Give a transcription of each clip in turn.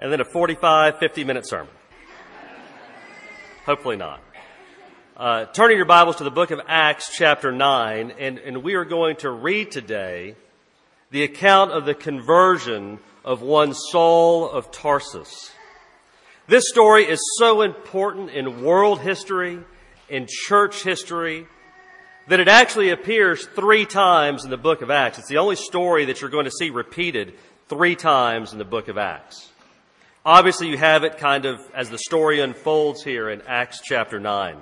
and then a 45, 50 minute sermon. Hopefully not. Uh, turning your Bibles to the book of Acts, chapter 9, and, and we are going to read today the account of the conversion of one Saul of Tarsus. This story is so important in world history, in church history, that it actually appears three times in the book of Acts. It's the only story that you're going to see repeated three times in the book of Acts. Obviously, you have it kind of as the story unfolds here in Acts chapter 9.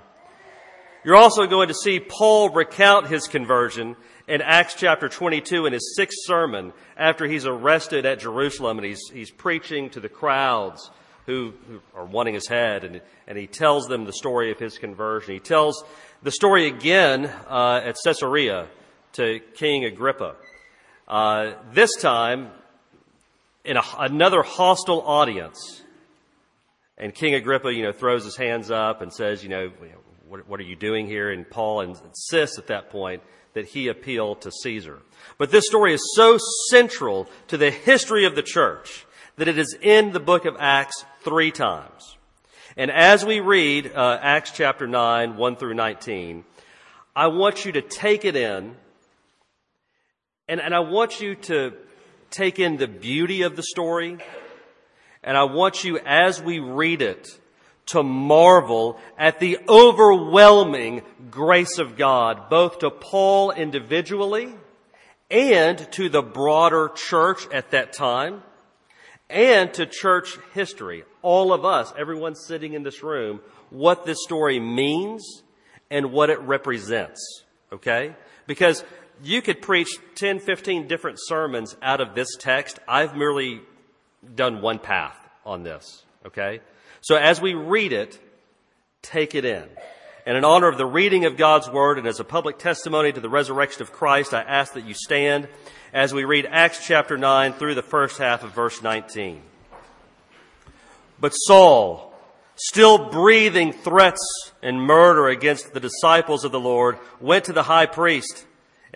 You're also going to see Paul recount his conversion in Acts chapter 22 in his sixth sermon after he's arrested at Jerusalem and he's, he's preaching to the crowds who, who are wanting his head and, and he tells them the story of his conversion. He tells the story again uh, at Caesarea to King Agrippa. Uh, this time in a, another hostile audience. And King Agrippa, you know, throws his hands up and says, you know, what, what are you doing here? And Paul insists at that point that he appeal to Caesar. But this story is so central to the history of the church that it is in the book of Acts three times. And as we read uh, Acts chapter 9, 1 through 19, I want you to take it in, and, and I want you to take in the beauty of the story, and I want you, as we read it, to marvel at the overwhelming grace of God, both to Paul individually and to the broader church at that time and to church history. All of us, everyone sitting in this room, what this story means and what it represents. Okay? Because you could preach 10, 15 different sermons out of this text. I've merely done one path on this. Okay? So as we read it, take it in. And in honor of the reading of God's Word and as a public testimony to the resurrection of Christ, I ask that you stand as we read Acts chapter 9 through the first half of verse 19. But Saul, still breathing threats and murder against the disciples of the Lord, went to the high priest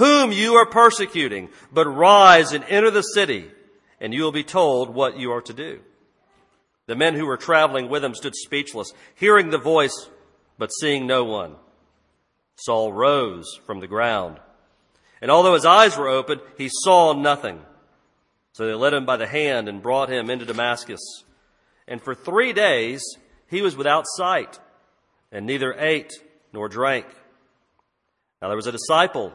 whom you are persecuting, but rise and enter the city, and you will be told what you are to do. The men who were traveling with him stood speechless, hearing the voice, but seeing no one. Saul rose from the ground. And although his eyes were open, he saw nothing. So they led him by the hand and brought him into Damascus. And for three days he was without sight, and neither ate nor drank. Now there was a disciple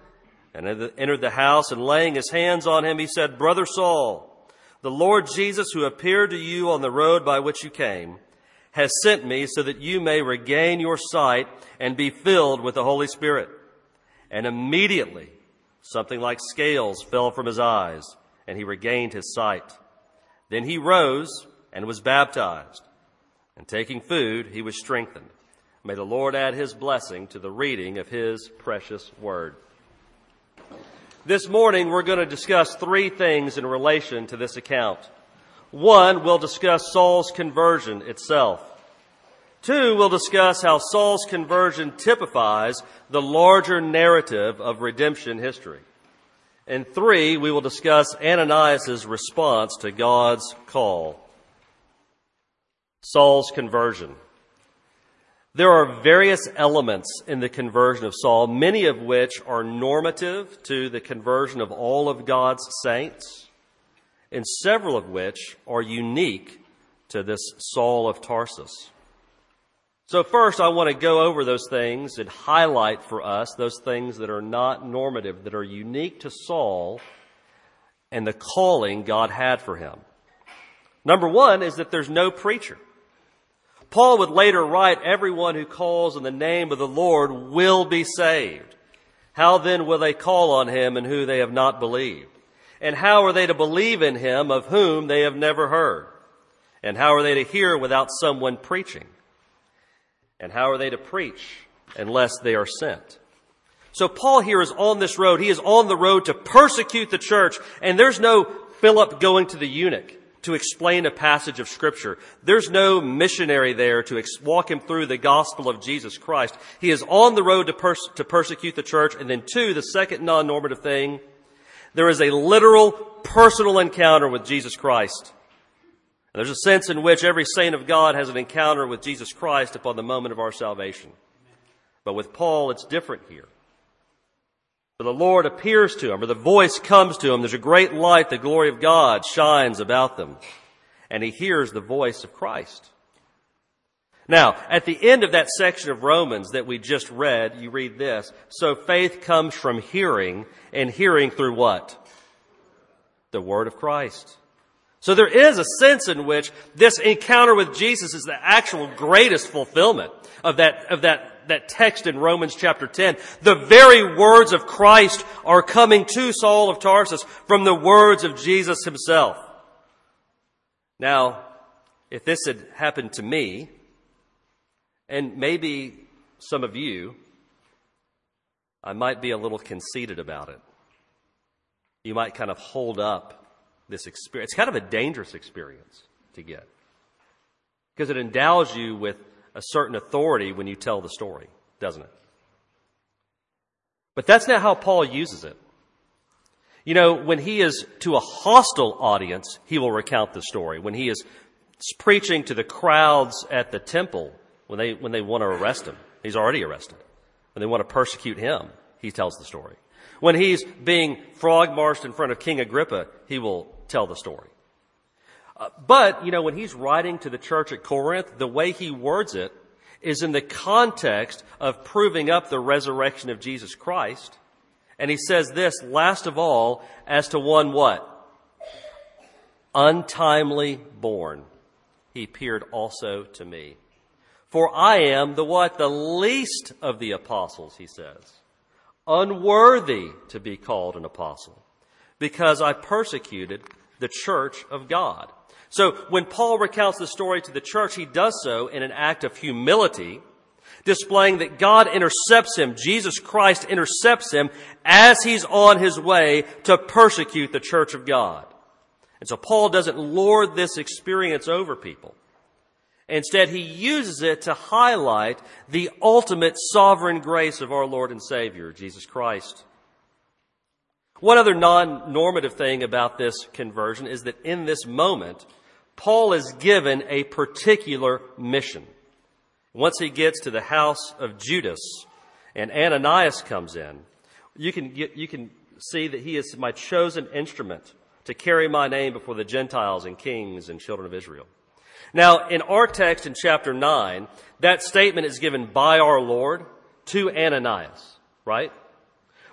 and entered the house and laying his hands on him, he said, Brother Saul, the Lord Jesus who appeared to you on the road by which you came, has sent me so that you may regain your sight and be filled with the Holy Spirit. And immediately something like scales fell from his eyes and he regained his sight. Then he rose and was baptized. And taking food, he was strengthened. May the Lord add his blessing to the reading of his precious word. This morning, we're going to discuss three things in relation to this account. One, we'll discuss Saul's conversion itself. Two, we'll discuss how Saul's conversion typifies the larger narrative of redemption history. And three, we will discuss Ananias' response to God's call. Saul's conversion. There are various elements in the conversion of Saul, many of which are normative to the conversion of all of God's saints, and several of which are unique to this Saul of Tarsus. So first, I want to go over those things and highlight for us those things that are not normative, that are unique to Saul and the calling God had for him. Number one is that there's no preacher. Paul would later write, everyone who calls in the name of the Lord will be saved. How then will they call on him in who they have not believed? And how are they to believe in him of whom they have never heard? And how are they to hear without someone preaching? And how are they to preach unless they are sent? So Paul here is on this road. He is on the road to persecute the church. And there's no Philip going to the eunuch to explain a passage of scripture. There's no missionary there to ex- walk him through the gospel of Jesus Christ. He is on the road to, pers- to persecute the church. And then two, the second non-normative thing, there is a literal personal encounter with Jesus Christ. There's a sense in which every saint of God has an encounter with Jesus Christ upon the moment of our salvation. But with Paul, it's different here. The Lord appears to him, or the voice comes to him. There's a great light, the glory of God shines about them. And he hears the voice of Christ. Now, at the end of that section of Romans that we just read, you read this. So faith comes from hearing, and hearing through what? The word of Christ. So there is a sense in which this encounter with Jesus is the actual greatest fulfillment of that, of that, that text in Romans chapter 10. The very words of Christ are coming to Saul of Tarsus from the words of Jesus himself. Now, if this had happened to me, and maybe some of you, I might be a little conceited about it. You might kind of hold up this experience. It's kind of a dangerous experience to get because it endows you with a certain authority when you tell the story, doesn't it? But that's not how Paul uses it. You know, when he is to a hostile audience, he will recount the story. When he is preaching to the crowds at the temple, when they, when they want to arrest him, he's already arrested. When they want to persecute him, he tells the story. When he's being frog marched in front of King Agrippa, he will tell the story. Uh, but, you know, when he's writing to the church at Corinth, the way he words it is in the context of proving up the resurrection of Jesus Christ. And he says this, last of all, as to one what? Untimely born. He appeared also to me. For I am the what? The least of the apostles, he says. Unworthy to be called an apostle because I persecuted the church of God. So when Paul recounts the story to the church, he does so in an act of humility, displaying that God intercepts him, Jesus Christ intercepts him as he's on his way to persecute the church of God. And so Paul doesn't lord this experience over people. Instead, he uses it to highlight the ultimate sovereign grace of our Lord and Savior, Jesus Christ. One other non-normative thing about this conversion is that in this moment, Paul is given a particular mission. Once he gets to the house of Judas and Ananias comes in, you can, get, you can see that he is my chosen instrument to carry my name before the Gentiles and kings and children of Israel. Now, in our text in chapter 9, that statement is given by our Lord to Ananias, right?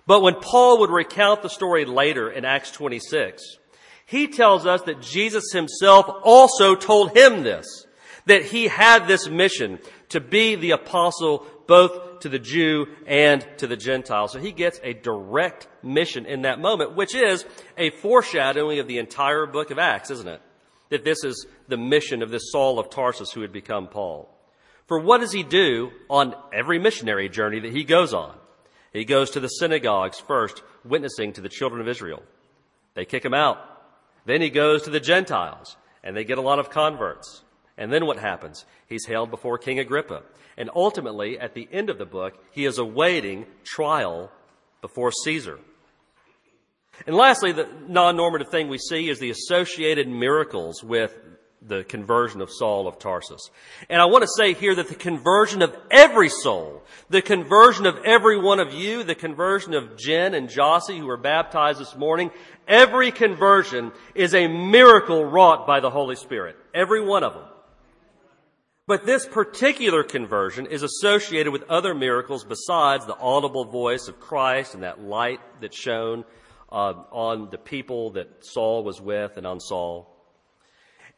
But when Paul would recount the story later in Acts 26, he tells us that Jesus himself also told him this, that he had this mission to be the apostle both to the Jew and to the Gentile. So he gets a direct mission in that moment, which is a foreshadowing of the entire book of Acts, isn't it? That this is the mission of this Saul of Tarsus who had become Paul. For what does he do on every missionary journey that he goes on? He goes to the synagogues first, witnessing to the children of Israel. They kick him out. Then he goes to the Gentiles, and they get a lot of converts. And then what happens? He's held before King Agrippa. And ultimately, at the end of the book, he is awaiting trial before Caesar. And lastly, the non-normative thing we see is the associated miracles with the conversion of Saul of Tarsus. And I want to say here that the conversion of every soul, the conversion of every one of you, the conversion of Jen and Jossie who were baptized this morning, every conversion is a miracle wrought by the Holy Spirit. Every one of them. But this particular conversion is associated with other miracles besides the audible voice of Christ and that light that shone uh, on the people that Saul was with and on Saul.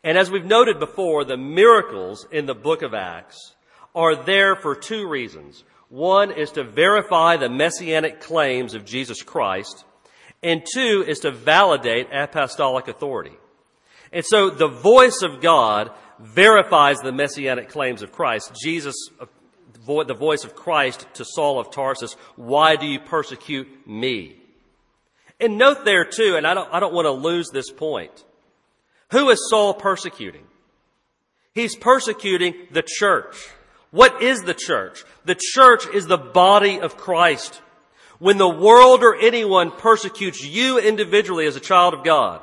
And as we've noted before, the miracles in the book of Acts are there for two reasons. One is to verify the messianic claims of Jesus Christ, and two is to validate apostolic authority. And so the voice of God verifies the messianic claims of Christ. Jesus, the voice of Christ to Saul of Tarsus, why do you persecute me? And note there too, and I don't, I don't want to lose this point. Who is Saul persecuting? He's persecuting the church. What is the church? The church is the body of Christ. When the world or anyone persecutes you individually as a child of God,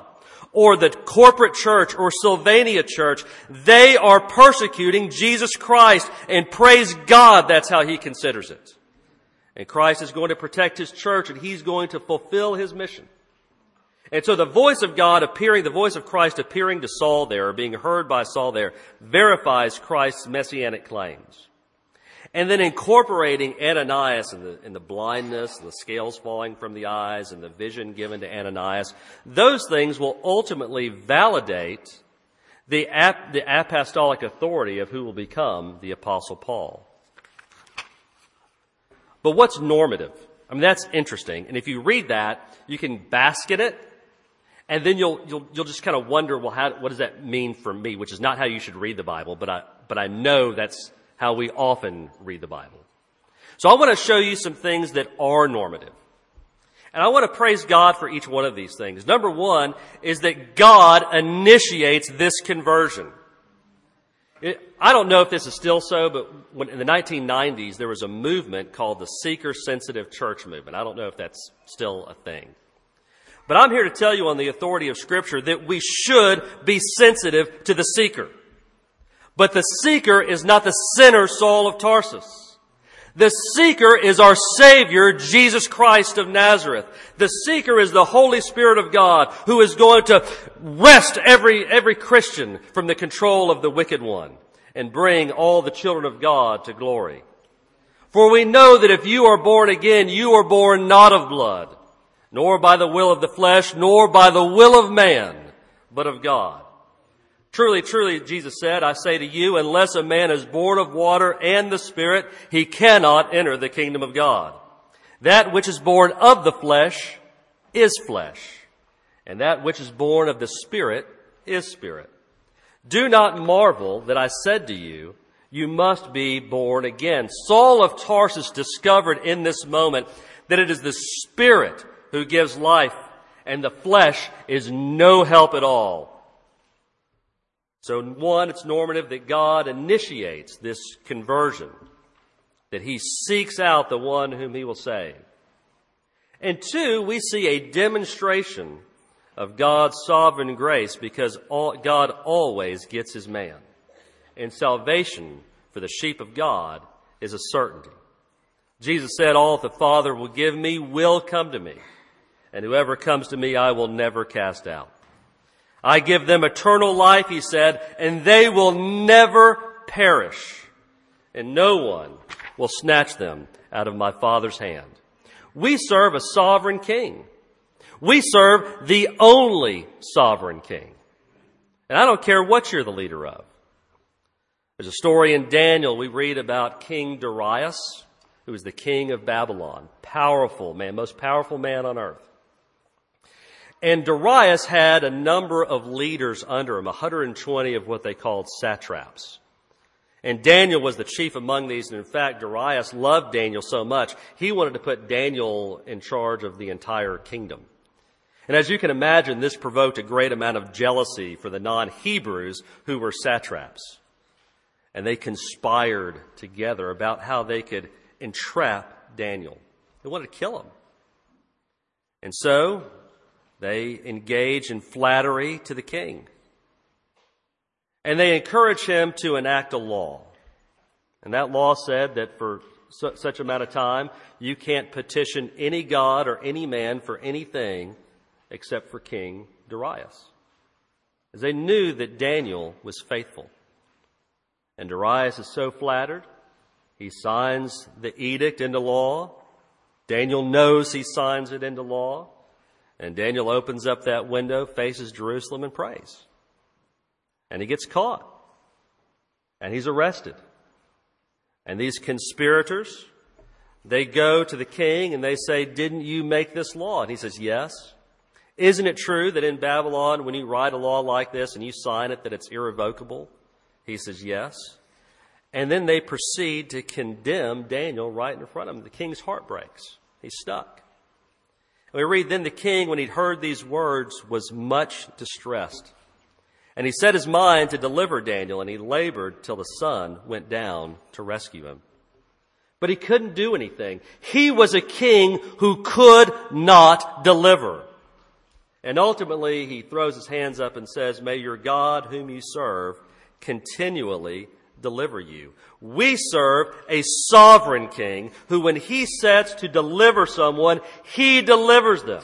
or the corporate church or Sylvania church, they are persecuting Jesus Christ and praise God that's how he considers it. And Christ is going to protect his church and he's going to fulfill his mission. And so the voice of God appearing, the voice of Christ appearing to Saul there, or being heard by Saul there, verifies Christ's messianic claims. And then incorporating Ananias and the, and the blindness, and the scales falling from the eyes, and the vision given to Ananias, those things will ultimately validate the, ap- the apostolic authority of who will become the Apostle Paul. But what's normative? I mean, that's interesting. And if you read that, you can bask in it, and then you'll, you'll, you'll just kind of wonder, well, how, what does that mean for me? Which is not how you should read the Bible, but I, but I know that's how we often read the Bible. So I want to show you some things that are normative. And I want to praise God for each one of these things. Number one is that God initiates this conversion. It, I don't know if this is still so, but when, in the 1990s, there was a movement called the seeker sensitive church movement. I don't know if that's still a thing. But I'm here to tell you on the authority of Scripture that we should be sensitive to the seeker. But the seeker is not the sinner Saul of Tarsus. The seeker is our Savior, Jesus Christ of Nazareth. The seeker is the Holy Spirit of God who is going to wrest every, every Christian from the control of the wicked one and bring all the children of God to glory. For we know that if you are born again, you are born not of blood, nor by the will of the flesh, nor by the will of man, but of God. Truly, truly, Jesus said, I say to you, unless a man is born of water and the Spirit, he cannot enter the kingdom of God. That which is born of the flesh is flesh, and that which is born of the Spirit is spirit. Do not marvel that I said to you, you must be born again. Saul of Tarsus discovered in this moment that it is the Spirit who gives life, and the flesh is no help at all. So one, it's normative that God initiates this conversion, that he seeks out the one whom he will save. And two, we see a demonstration of God's sovereign grace because all, God always gets his man. And salvation for the sheep of God is a certainty. Jesus said, all that the Father will give me will come to me and whoever comes to me I will never cast out. I give them eternal life, he said, and they will never perish, and no one will snatch them out of my Father's hand. We serve a sovereign king. We serve the only sovereign king. And I don't care what you're the leader of. There's a story in Daniel we read about King Darius, who was the king of Babylon. Powerful man, most powerful man on earth. And Darius had a number of leaders under him, 120 of what they called satraps. And Daniel was the chief among these. And in fact, Darius loved Daniel so much, he wanted to put Daniel in charge of the entire kingdom. And as you can imagine, this provoked a great amount of jealousy for the non-Hebrews who were satraps. and they conspired together about how they could entrap Daniel. They wanted to kill him. And so they engage in flattery to the king. And they encourage him to enact a law. And that law said that for su- such amount of time, you can't petition any god or any man for anything except for King Darius. As they knew that Daniel was faithful. And Darius is so flattered, he signs the edict into law. Daniel knows he signs it into law. And Daniel opens up that window, faces Jerusalem, and prays. And he gets caught. And he's arrested. And these conspirators, they go to the king and they say, Didn't you make this law? And he says, Yes. Isn't it true that in Babylon, when you write a law like this and you sign it, that it's irrevocable? He says, Yes. And then they proceed to condemn Daniel right in front of him. The king's heart breaks. He's stuck. We read, Then the king, when he'd heard these words, was much distressed. And he set his mind to deliver Daniel, and he labored till the sun went down to rescue him. But he couldn't do anything. He was a king who could not deliver. And ultimately, he throws his hands up and says, May your God, whom you serve, continually deliver you. We serve a sovereign king who, when he sets to deliver someone, he delivers them.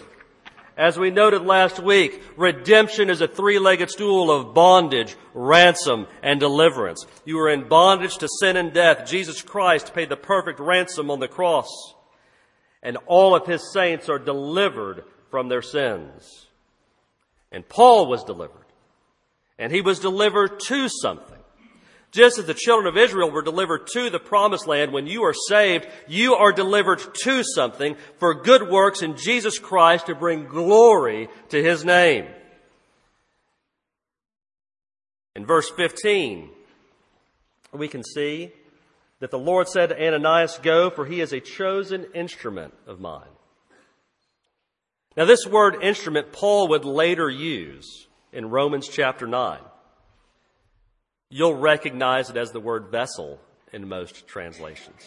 As we noted last week, redemption is a three-legged stool of bondage, ransom, and deliverance. You are in bondage to sin and death. Jesus Christ paid the perfect ransom on the cross. And all of his saints are delivered from their sins. And Paul was delivered. And he was delivered to something. Just as the children of Israel were delivered to the promised land, when you are saved, you are delivered to something for good works in Jesus Christ to bring glory to His name. In verse 15, we can see that the Lord said to Ananias, Go, for he is a chosen instrument of mine. Now, this word instrument Paul would later use in Romans chapter 9. You'll recognize it as the word vessel in most translations.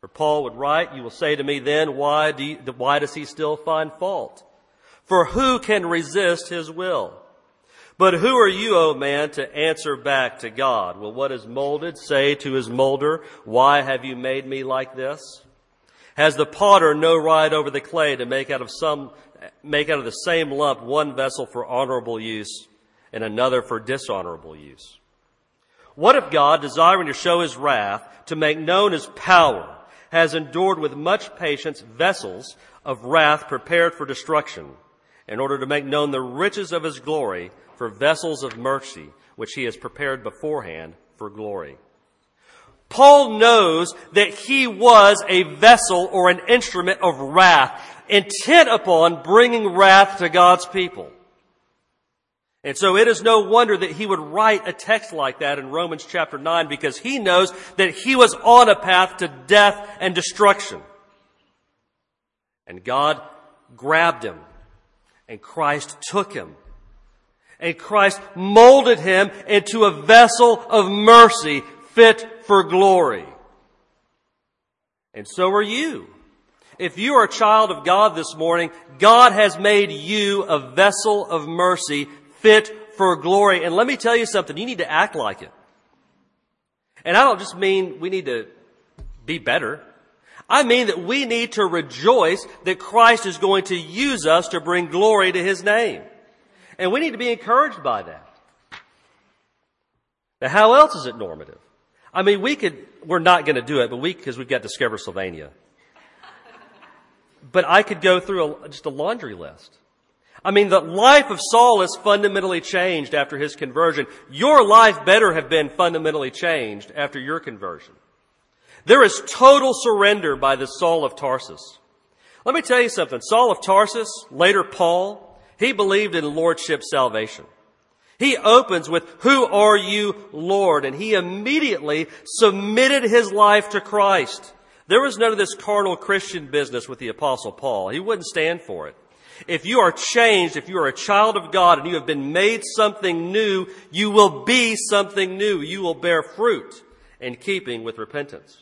For Paul would write, You will say to me then, why, do you, why does he still find fault? For who can resist his will? But who are you, O man, to answer back to God? Will what is molded say to his molder, Why have you made me like this? Has the potter no right over the clay to make out of some, make out of the same lump one vessel for honorable use and another for dishonorable use? What if God, desiring to show his wrath, to make known his power, has endured with much patience vessels of wrath prepared for destruction, in order to make known the riches of his glory for vessels of mercy, which he has prepared beforehand for glory? Paul knows that he was a vessel or an instrument of wrath, intent upon bringing wrath to God's people. And so it is no wonder that he would write a text like that in Romans chapter 9 because he knows that he was on a path to death and destruction. And God grabbed him and Christ took him and Christ molded him into a vessel of mercy fit for glory. And so are you. If you are a child of God this morning, God has made you a vessel of mercy fit for glory. And let me tell you something, you need to act like it. And I don't just mean we need to be better. I mean that we need to rejoice that Christ is going to use us to bring glory to His name. And we need to be encouraged by that. Now, how else is it normative? I mean, we could, we're not going to do it, but we, because we've got Discover Sylvania. But I could go through a, just a laundry list. I mean, the life of Saul is fundamentally changed after his conversion. Your life better have been fundamentally changed after your conversion. There is total surrender by the Saul of Tarsus. Let me tell you something. Saul of Tarsus, later Paul, he believed in lordship salvation. He opens with, Who are you, Lord? And he immediately submitted his life to Christ. There was none of this carnal Christian business with the apostle Paul. He wouldn't stand for it. If you are changed, if you are a child of God and you have been made something new, you will be something new. You will bear fruit in keeping with repentance.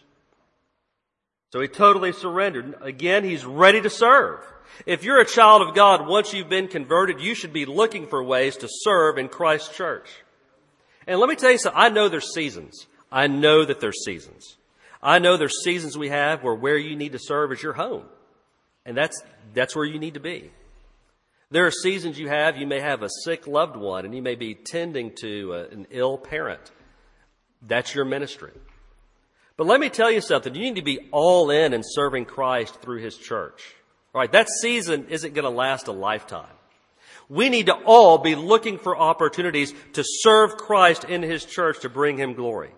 So he totally surrendered. Again, he's ready to serve. If you're a child of God, once you've been converted, you should be looking for ways to serve in Christ's church. And let me tell you something. I know there's seasons. I know that there's seasons. I know there's seasons we have where where you need to serve is your home. And that's, that's where you need to be. There are seasons you have, you may have a sick loved one and you may be tending to a, an ill parent. That's your ministry. But let me tell you something. You need to be all in in serving Christ through His church. All right, that season isn't going to last a lifetime. We need to all be looking for opportunities to serve Christ in His church to bring Him glory.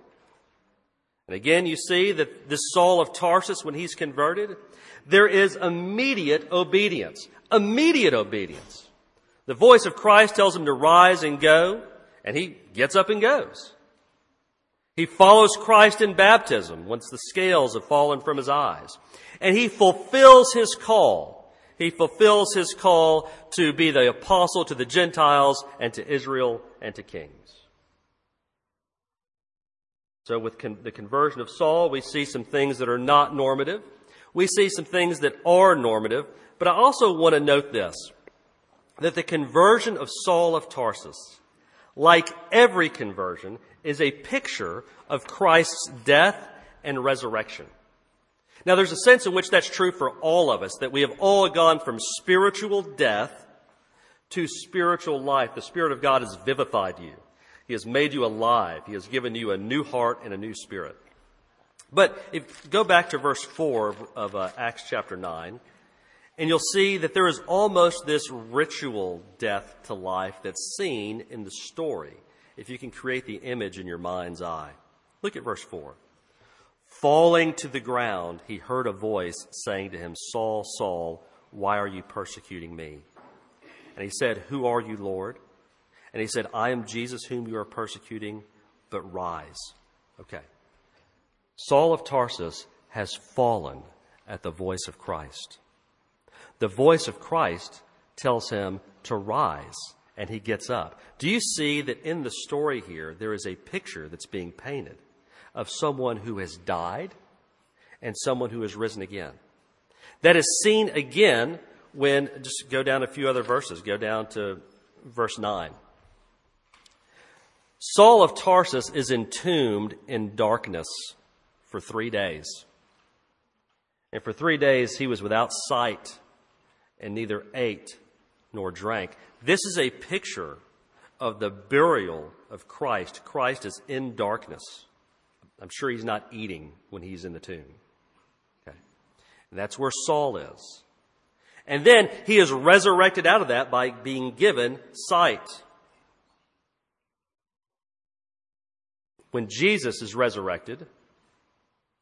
And again, you see that this Saul of Tarsus, when he's converted, there is immediate obedience. Immediate obedience. The voice of Christ tells him to rise and go, and he gets up and goes. He follows Christ in baptism once the scales have fallen from his eyes. And he fulfills his call. He fulfills his call to be the apostle to the Gentiles and to Israel and to kings. So with con- the conversion of Saul, we see some things that are not normative we see some things that are normative, but I also want to note this that the conversion of Saul of Tarsus, like every conversion, is a picture of Christ's death and resurrection. Now, there's a sense in which that's true for all of us, that we have all gone from spiritual death to spiritual life. The Spirit of God has vivified you. He has made you alive. He has given you a new heart and a new spirit. But if go back to verse 4 of, uh, Acts chapter 9, and you'll see that there is almost this ritual death to life that's seen in the story, if you can create the image in your mind's eye. Look at verse 4. Falling to the ground, he heard a voice saying to him, Saul, Saul, why are you persecuting me? And he said, Who are you, Lord? And he said, I am Jesus whom you are persecuting, but rise. Okay. Saul of Tarsus has fallen at the voice of Christ. The voice of Christ tells him to rise, and he gets up. Do you see that in the story here, there is a picture that's being painted of someone who has died and someone who has risen again? That is seen again when, just go down a few other verses, go down to verse 9. Saul of Tarsus is entombed in darkness for three days. And for three days he was without sight and neither ate nor drank. This is a picture of the burial of Christ. Christ is in darkness. I'm sure he's not eating when he's in the tomb. Okay. And that's where Saul is. And then he is resurrected out of that by being given sight. When Jesus is resurrected,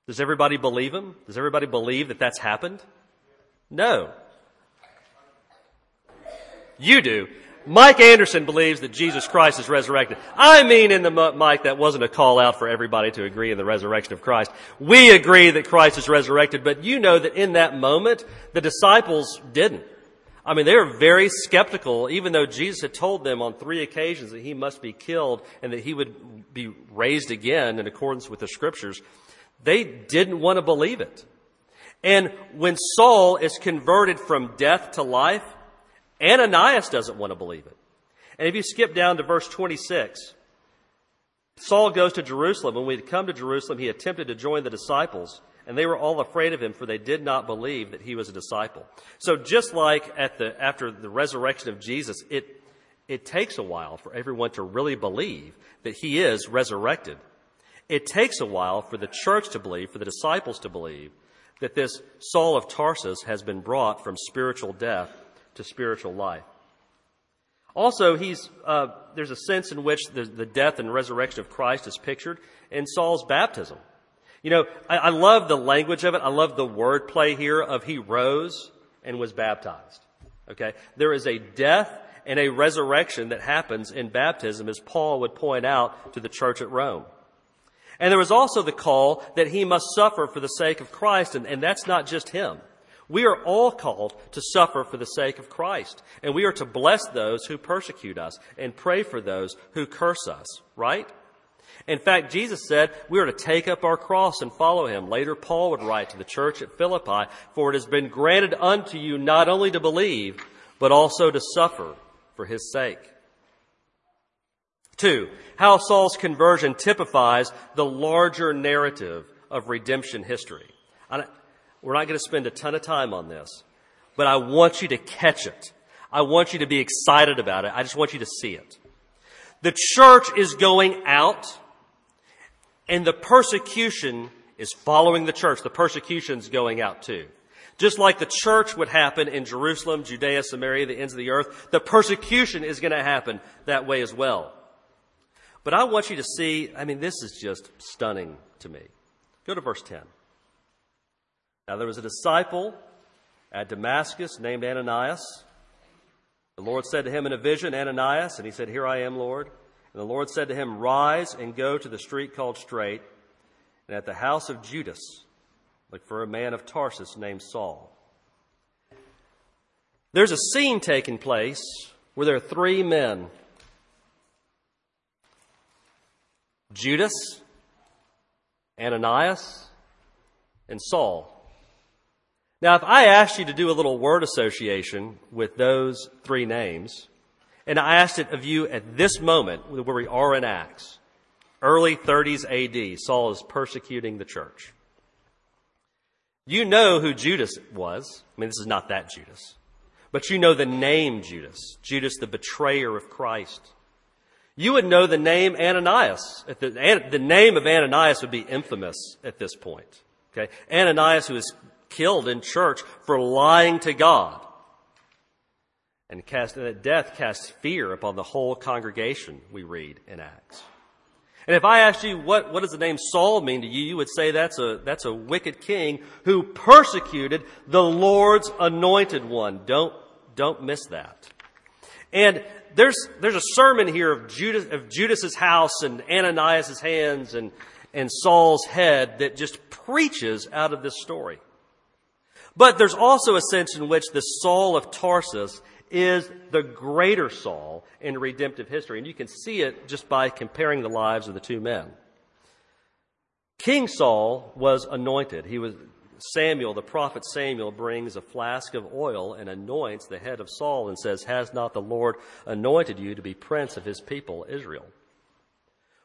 does everybody believe him? Does everybody believe that that's happened? No. You do. Mike Anderson believes that Jesus Christ is resurrected. I mean in the Mike, that wasn't a call out for everybody to agree in the resurrection of Christ. We agree that Christ is resurrected, but you know that in that moment, the disciples didn't. I mean, they were very skeptical, even though Jesus had told them on three occasions that he must be killed and that he would be raised again in accordance with the scriptures. They didn't want to believe it. And when Saul is converted from death to life, Ananias doesn't want to believe it. And if you skip down to verse 26, Saul goes to Jerusalem. When we had come to Jerusalem, he attempted to join the disciples, and they were all afraid of him, for they did not believe that he was a disciple. So just like at the, after the resurrection of Jesus, it, it takes a while for everyone to really believe that he is resurrected. It takes a while for the church to believe, for the disciples to believe, that this Saul of Tarsus has been brought from spiritual death to spiritual life. Also, he's, uh, there's a sense in which the, the, death and resurrection of Christ is pictured in Saul's baptism. You know, I, I love the language of it. I love the wordplay here of he rose and was baptized. Okay? There is a death and a resurrection that happens in baptism, as Paul would point out to the church at Rome. And there was also the call that he must suffer for the sake of Christ, and, and that's not just him. We are all called to suffer for the sake of Christ, and we are to bless those who persecute us and pray for those who curse us, right? In fact, Jesus said we are to take up our cross and follow him. Later, Paul would write to the church at Philippi, for it has been granted unto you not only to believe, but also to suffer for his sake. Two, how Saul's conversion typifies the larger narrative of redemption history. We're not going to spend a ton of time on this, but I want you to catch it. I want you to be excited about it. I just want you to see it. The church is going out and the persecution is following the church. The persecution's going out too. Just like the church would happen in Jerusalem, Judea, Samaria, the ends of the earth, the persecution is going to happen that way as well. But I want you to see, I mean, this is just stunning to me. Go to verse 10. Now there was a disciple at Damascus named Ananias. The Lord said to him in a vision, Ananias, and he said, Here I am, Lord. And the Lord said to him, Rise and go to the street called Straight, and at the house of Judas, look for a man of Tarsus named Saul. There's a scene taking place where there are three men Judas, Ananias, and Saul. Now, if I asked you to do a little word association with those three names, and I asked it of you at this moment where we are in Acts, early 30s AD, Saul is persecuting the church. You know who Judas was. I mean, this is not that Judas. But you know the name Judas, Judas the betrayer of Christ. You would know the name Ananias. The, name of Ananias would be infamous at this point. Okay? Ananias, who is killed in church for lying to God. And cast, that death casts fear upon the whole congregation, we read in Acts. And if I asked you, what, what does the name Saul mean to you? You would say that's a, that's a wicked king who persecuted the Lord's anointed one. Don't, don't miss that. And there's, there's a sermon here of Judas, of Judas's house and Ananias' hands and, and Saul's head that just preaches out of this story. But there's also a sense in which the Saul of Tarsus is the greater Saul in redemptive history. And you can see it just by comparing the lives of the two men. King Saul was anointed. He was Samuel, the prophet Samuel, brings a flask of oil and anoints the head of Saul and says, Has not the Lord anointed you to be prince of his people, Israel?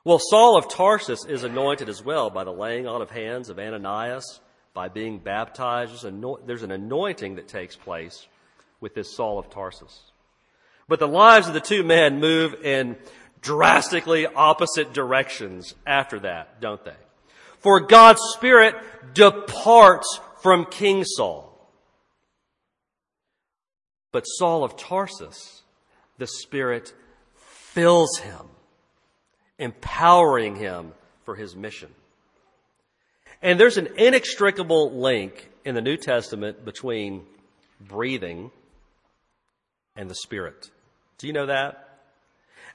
Well, Saul of Tarsus is anointed as well by the laying on of hands of Ananias by being baptized. There's an anointing that takes place with this Saul of Tarsus. But the lives of the two men move in drastically opposite directions after that, don't they? For God's Spirit departs from King Saul. But Saul of Tarsus, the Spirit fills him, empowering him for his mission. And there's an inextricable link in the New Testament between breathing and the Spirit. Do you know that?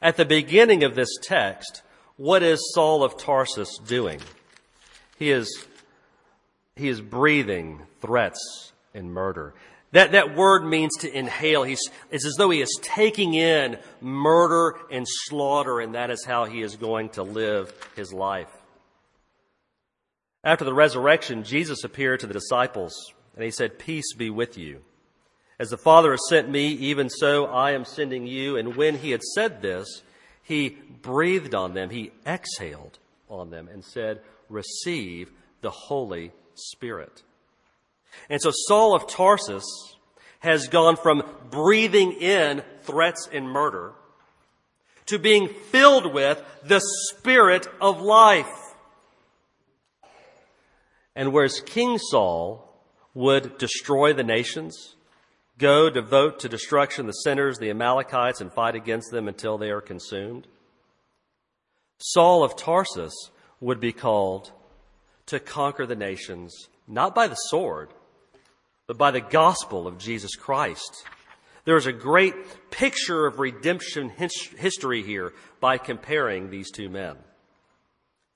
At the beginning of this text, what is Saul of Tarsus doing? He is, he is breathing threats and murder. That, that word means to inhale. He's, it's as though he is taking in murder and slaughter, and that is how he is going to live his life. After the resurrection, Jesus appeared to the disciples and he said, Peace be with you. As the Father has sent me, even so I am sending you. And when he had said this, he breathed on them, he exhaled on them and said, Receive the Holy Spirit. And so Saul of Tarsus has gone from breathing in threats and murder to being filled with the Spirit of life. And whereas King Saul would destroy the nations, go devote to destruction the sinners, the Amalekites, and fight against them until they are consumed, Saul of Tarsus would be called to conquer the nations, not by the sword, but by the gospel of Jesus Christ. There is a great picture of redemption history here by comparing these two men.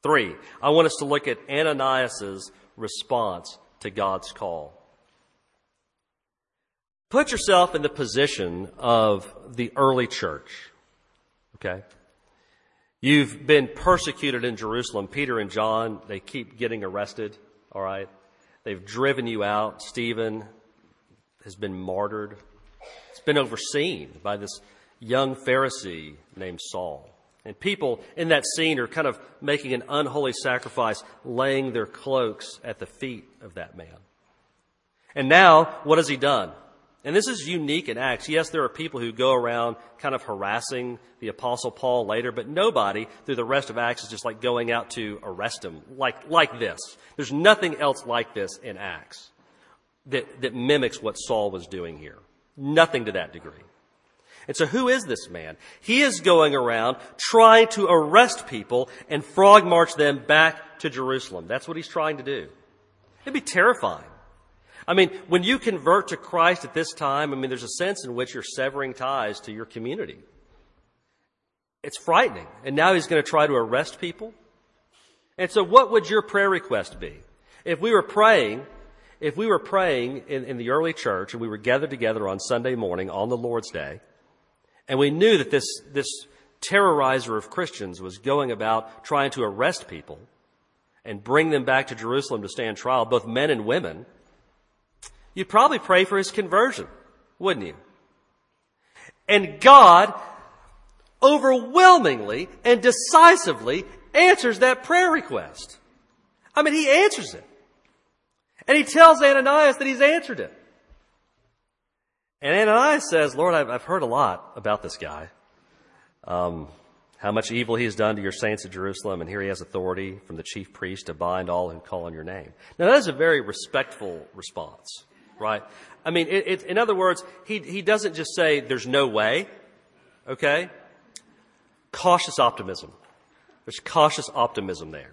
Three, I want us to look at Ananias's response to God's call. Put yourself in the position of the early church. Okay? You've been persecuted in Jerusalem. Peter and John, they keep getting arrested. All right? They've driven you out. Stephen has been martyred. It's been overseen by this young Pharisee named Saul. And people in that scene are kind of making an unholy sacrifice, laying their cloaks at the feet of that man. And now, what has he done? And this is unique in Acts. Yes, there are people who go around kind of harassing the apostle Paul later, but nobody through the rest of Acts is just like going out to arrest him like, like this. There's nothing else like this in Acts that, that mimics what Saul was doing here. Nothing to that degree. And so who is this man? He is going around trying to arrest people and frog march them back to Jerusalem. That's what he's trying to do. It'd be terrifying. I mean, when you convert to Christ at this time, I mean, there's a sense in which you're severing ties to your community. It's frightening. And now he's going to try to arrest people. And so what would your prayer request be? If we were praying, if we were praying in, in the early church and we were gathered together on Sunday morning on the Lord's Day, and we knew that this, this terrorizer of Christians was going about trying to arrest people and bring them back to Jerusalem to stand trial, both men and women, you'd probably pray for his conversion, wouldn't you? And God overwhelmingly and decisively answers that prayer request. I mean, he answers it. And he tells Ananias that he's answered it. And Ananias says, Lord, I've, I've heard a lot about this guy. Um, how much evil he has done to your saints at Jerusalem, and here he has authority from the chief priest to bind all who call on your name. Now, that is a very respectful response, right? I mean, it, it, in other words, he, he doesn't just say, there's no way, okay? Cautious optimism. There's cautious optimism there,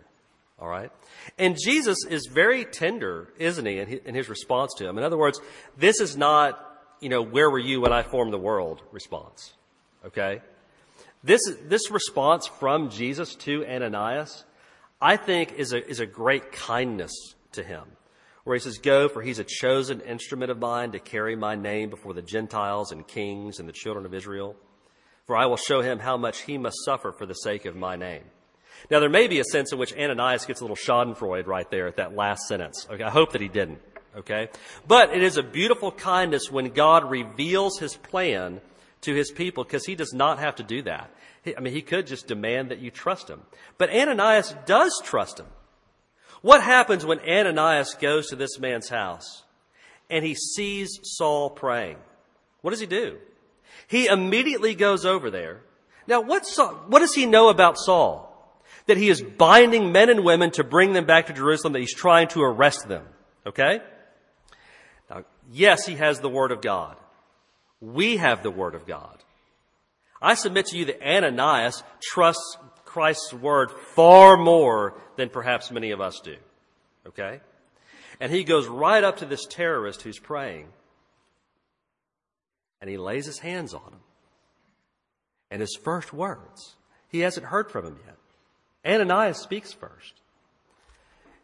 all right? And Jesus is very tender, isn't he, in his response to him? In other words, this is not you know, where were you when I formed the world response. Okay? This, this response from Jesus to Ananias, I think is a, is a great kindness to him. Where he says, Go, for he's a chosen instrument of mine to carry my name before the Gentiles and kings and the children of Israel. For I will show him how much he must suffer for the sake of my name. Now, there may be a sense in which Ananias gets a little schadenfreude right there at that last sentence. Okay, I hope that he didn't. Okay? But it is a beautiful kindness when God reveals his plan to his people because he does not have to do that. I mean, he could just demand that you trust him. But Ananias does trust him. What happens when Ananias goes to this man's house and he sees Saul praying? What does he do? He immediately goes over there. Now, what, what does he know about Saul? That he is binding men and women to bring them back to Jerusalem, that he's trying to arrest them. Okay? Now, Yes, he has the Word of God. We have the Word of God. I submit to you that Ananias trusts Christ's Word far more than perhaps many of us do. Okay? And he goes right up to this terrorist who's praying and he lays his hands on him. And his first words, he hasn't heard from him yet. Ananias speaks first.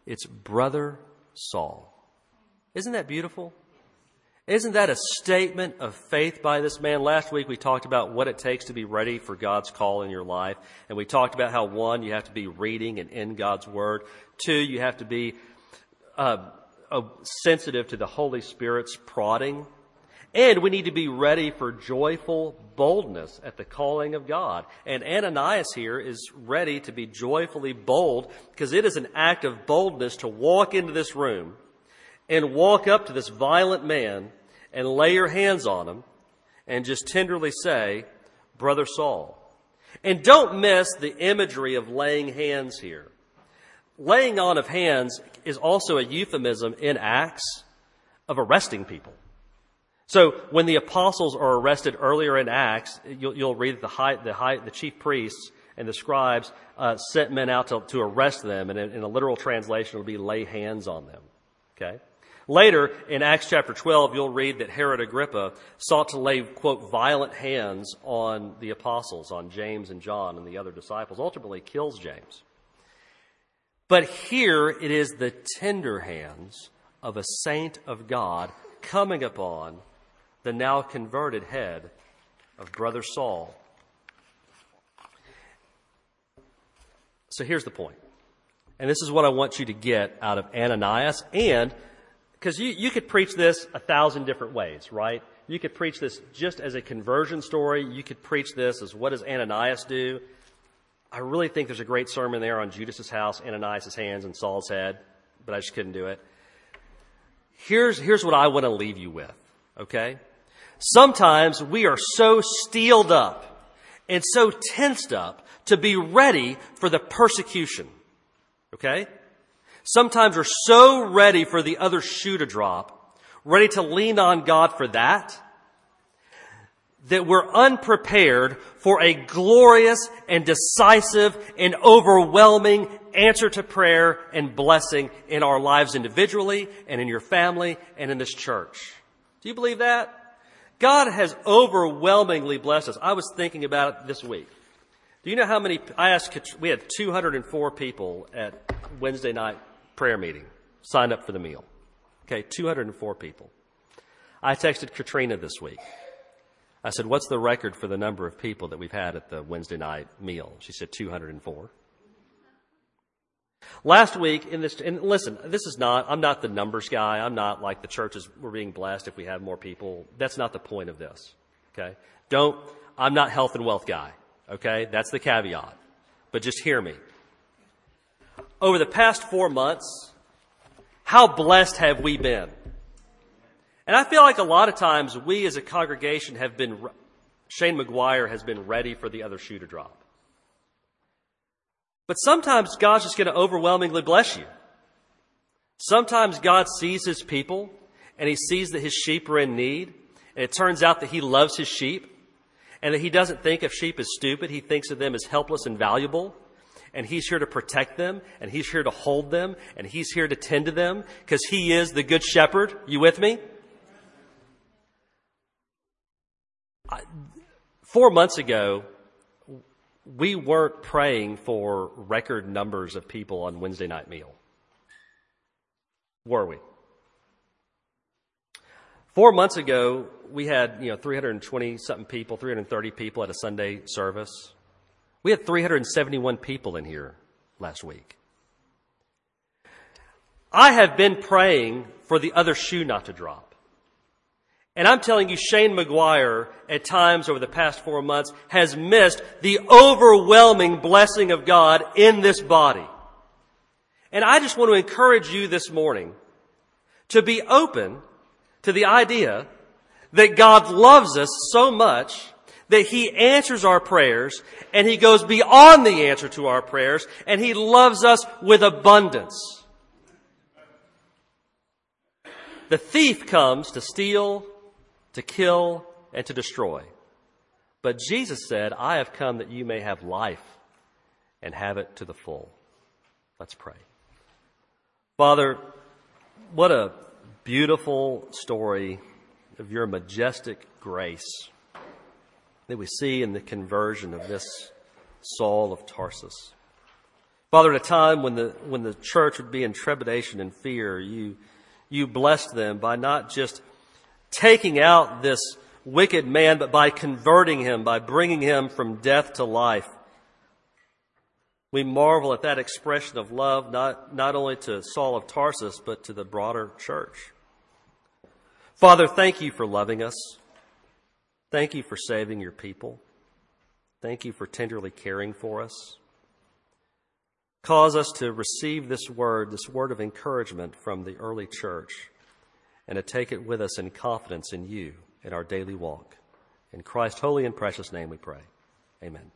It's brother Saul. Isn't that beautiful? Isn't that a statement of faith by this man? Last week we talked about what it takes to be ready for God's call in your life. And we talked about how one, you have to be reading and in God's Word. Two, you have to be uh, uh, sensitive to the Holy Spirit's prodding. And we need to be ready for joyful boldness at the calling of God. And Ananias here is ready to be joyfully bold because it is an act of boldness to walk into this room and walk up to this violent man and lay your hands on him and just tenderly say, Brother Saul. And don't miss the imagery of laying hands here. Laying on of hands is also a euphemism in Acts of arresting people. So when the apostles are arrested earlier in Acts, you'll, you'll read the, high, the, high, the chief priests and the scribes uh, sent men out to, to arrest them, and in, in a literal translation, it'll be lay hands on them. Okay? Later, in Acts chapter 12, you'll read that Herod Agrippa sought to lay, quote, violent hands on the apostles, on James and John and the other disciples, ultimately kills James. But here it is the tender hands of a saint of God coming upon the now converted head of Brother Saul. So here's the point. And this is what I want you to get out of Ananias. And, because you, you could preach this a thousand different ways, right? You could preach this just as a conversion story. You could preach this as what does Ananias do? I really think there's a great sermon there on Judas's house, Ananias' hands, and Saul's head, but I just couldn't do it. Here's, here's what I want to leave you with, okay? Sometimes we are so steeled up and so tensed up to be ready for the persecution. Okay? Sometimes we're so ready for the other shoe to drop, ready to lean on God for that, that we're unprepared for a glorious and decisive and overwhelming answer to prayer and blessing in our lives individually and in your family and in this church. Do you believe that? God has overwhelmingly blessed us. I was thinking about it this week. Do you know how many? I asked, we had 204 people at Wednesday night prayer meeting signed up for the meal. Okay, 204 people. I texted Katrina this week. I said, What's the record for the number of people that we've had at the Wednesday night meal? She said, 204. Last week in this, and listen, this is not, I'm not the numbers guy. I'm not like the churches, we're being blessed if we have more people. That's not the point of this. Okay? Don't, I'm not health and wealth guy. Okay? That's the caveat. But just hear me. Over the past four months, how blessed have we been? And I feel like a lot of times we as a congregation have been, Shane McGuire has been ready for the other shoe to drop. But sometimes God's just going to overwhelmingly bless you. Sometimes God sees his people and he sees that his sheep are in need. And it turns out that he loves his sheep and that he doesn't think of sheep as stupid. He thinks of them as helpless and valuable. And he's here to protect them and he's here to hold them and he's here to tend to them because he is the good shepherd. You with me? I, four months ago, we weren't praying for record numbers of people on Wednesday night meal. Were we? Four months ago, we had, you know, 320 something people, 330 people at a Sunday service. We had 371 people in here last week. I have been praying for the other shoe not to drop. And I'm telling you, Shane McGuire, at times over the past four months, has missed the overwhelming blessing of God in this body. And I just want to encourage you this morning to be open to the idea that God loves us so much that He answers our prayers and He goes beyond the answer to our prayers and He loves us with abundance. The thief comes to steal, to kill, and to destroy. But Jesus said, I have come that you may have life and have it to the full. Let's pray. Father, what a beautiful story of your majestic grace that we see in the conversion of this Saul of Tarsus. Father, at a time when the, when the church would be in trepidation and fear, you, you blessed them by not just taking out this wicked man, but by converting him, by bringing him from death to life. We marvel at that expression of love, not, not only to Saul of Tarsus, but to the broader church. Father, thank you for loving us. Thank you for saving your people. Thank you for tenderly caring for us. Cause us to receive this word, this word of encouragement from the early church and to take it with us in confidence in you in our daily walk. In Christ's holy and precious name we pray. Amen.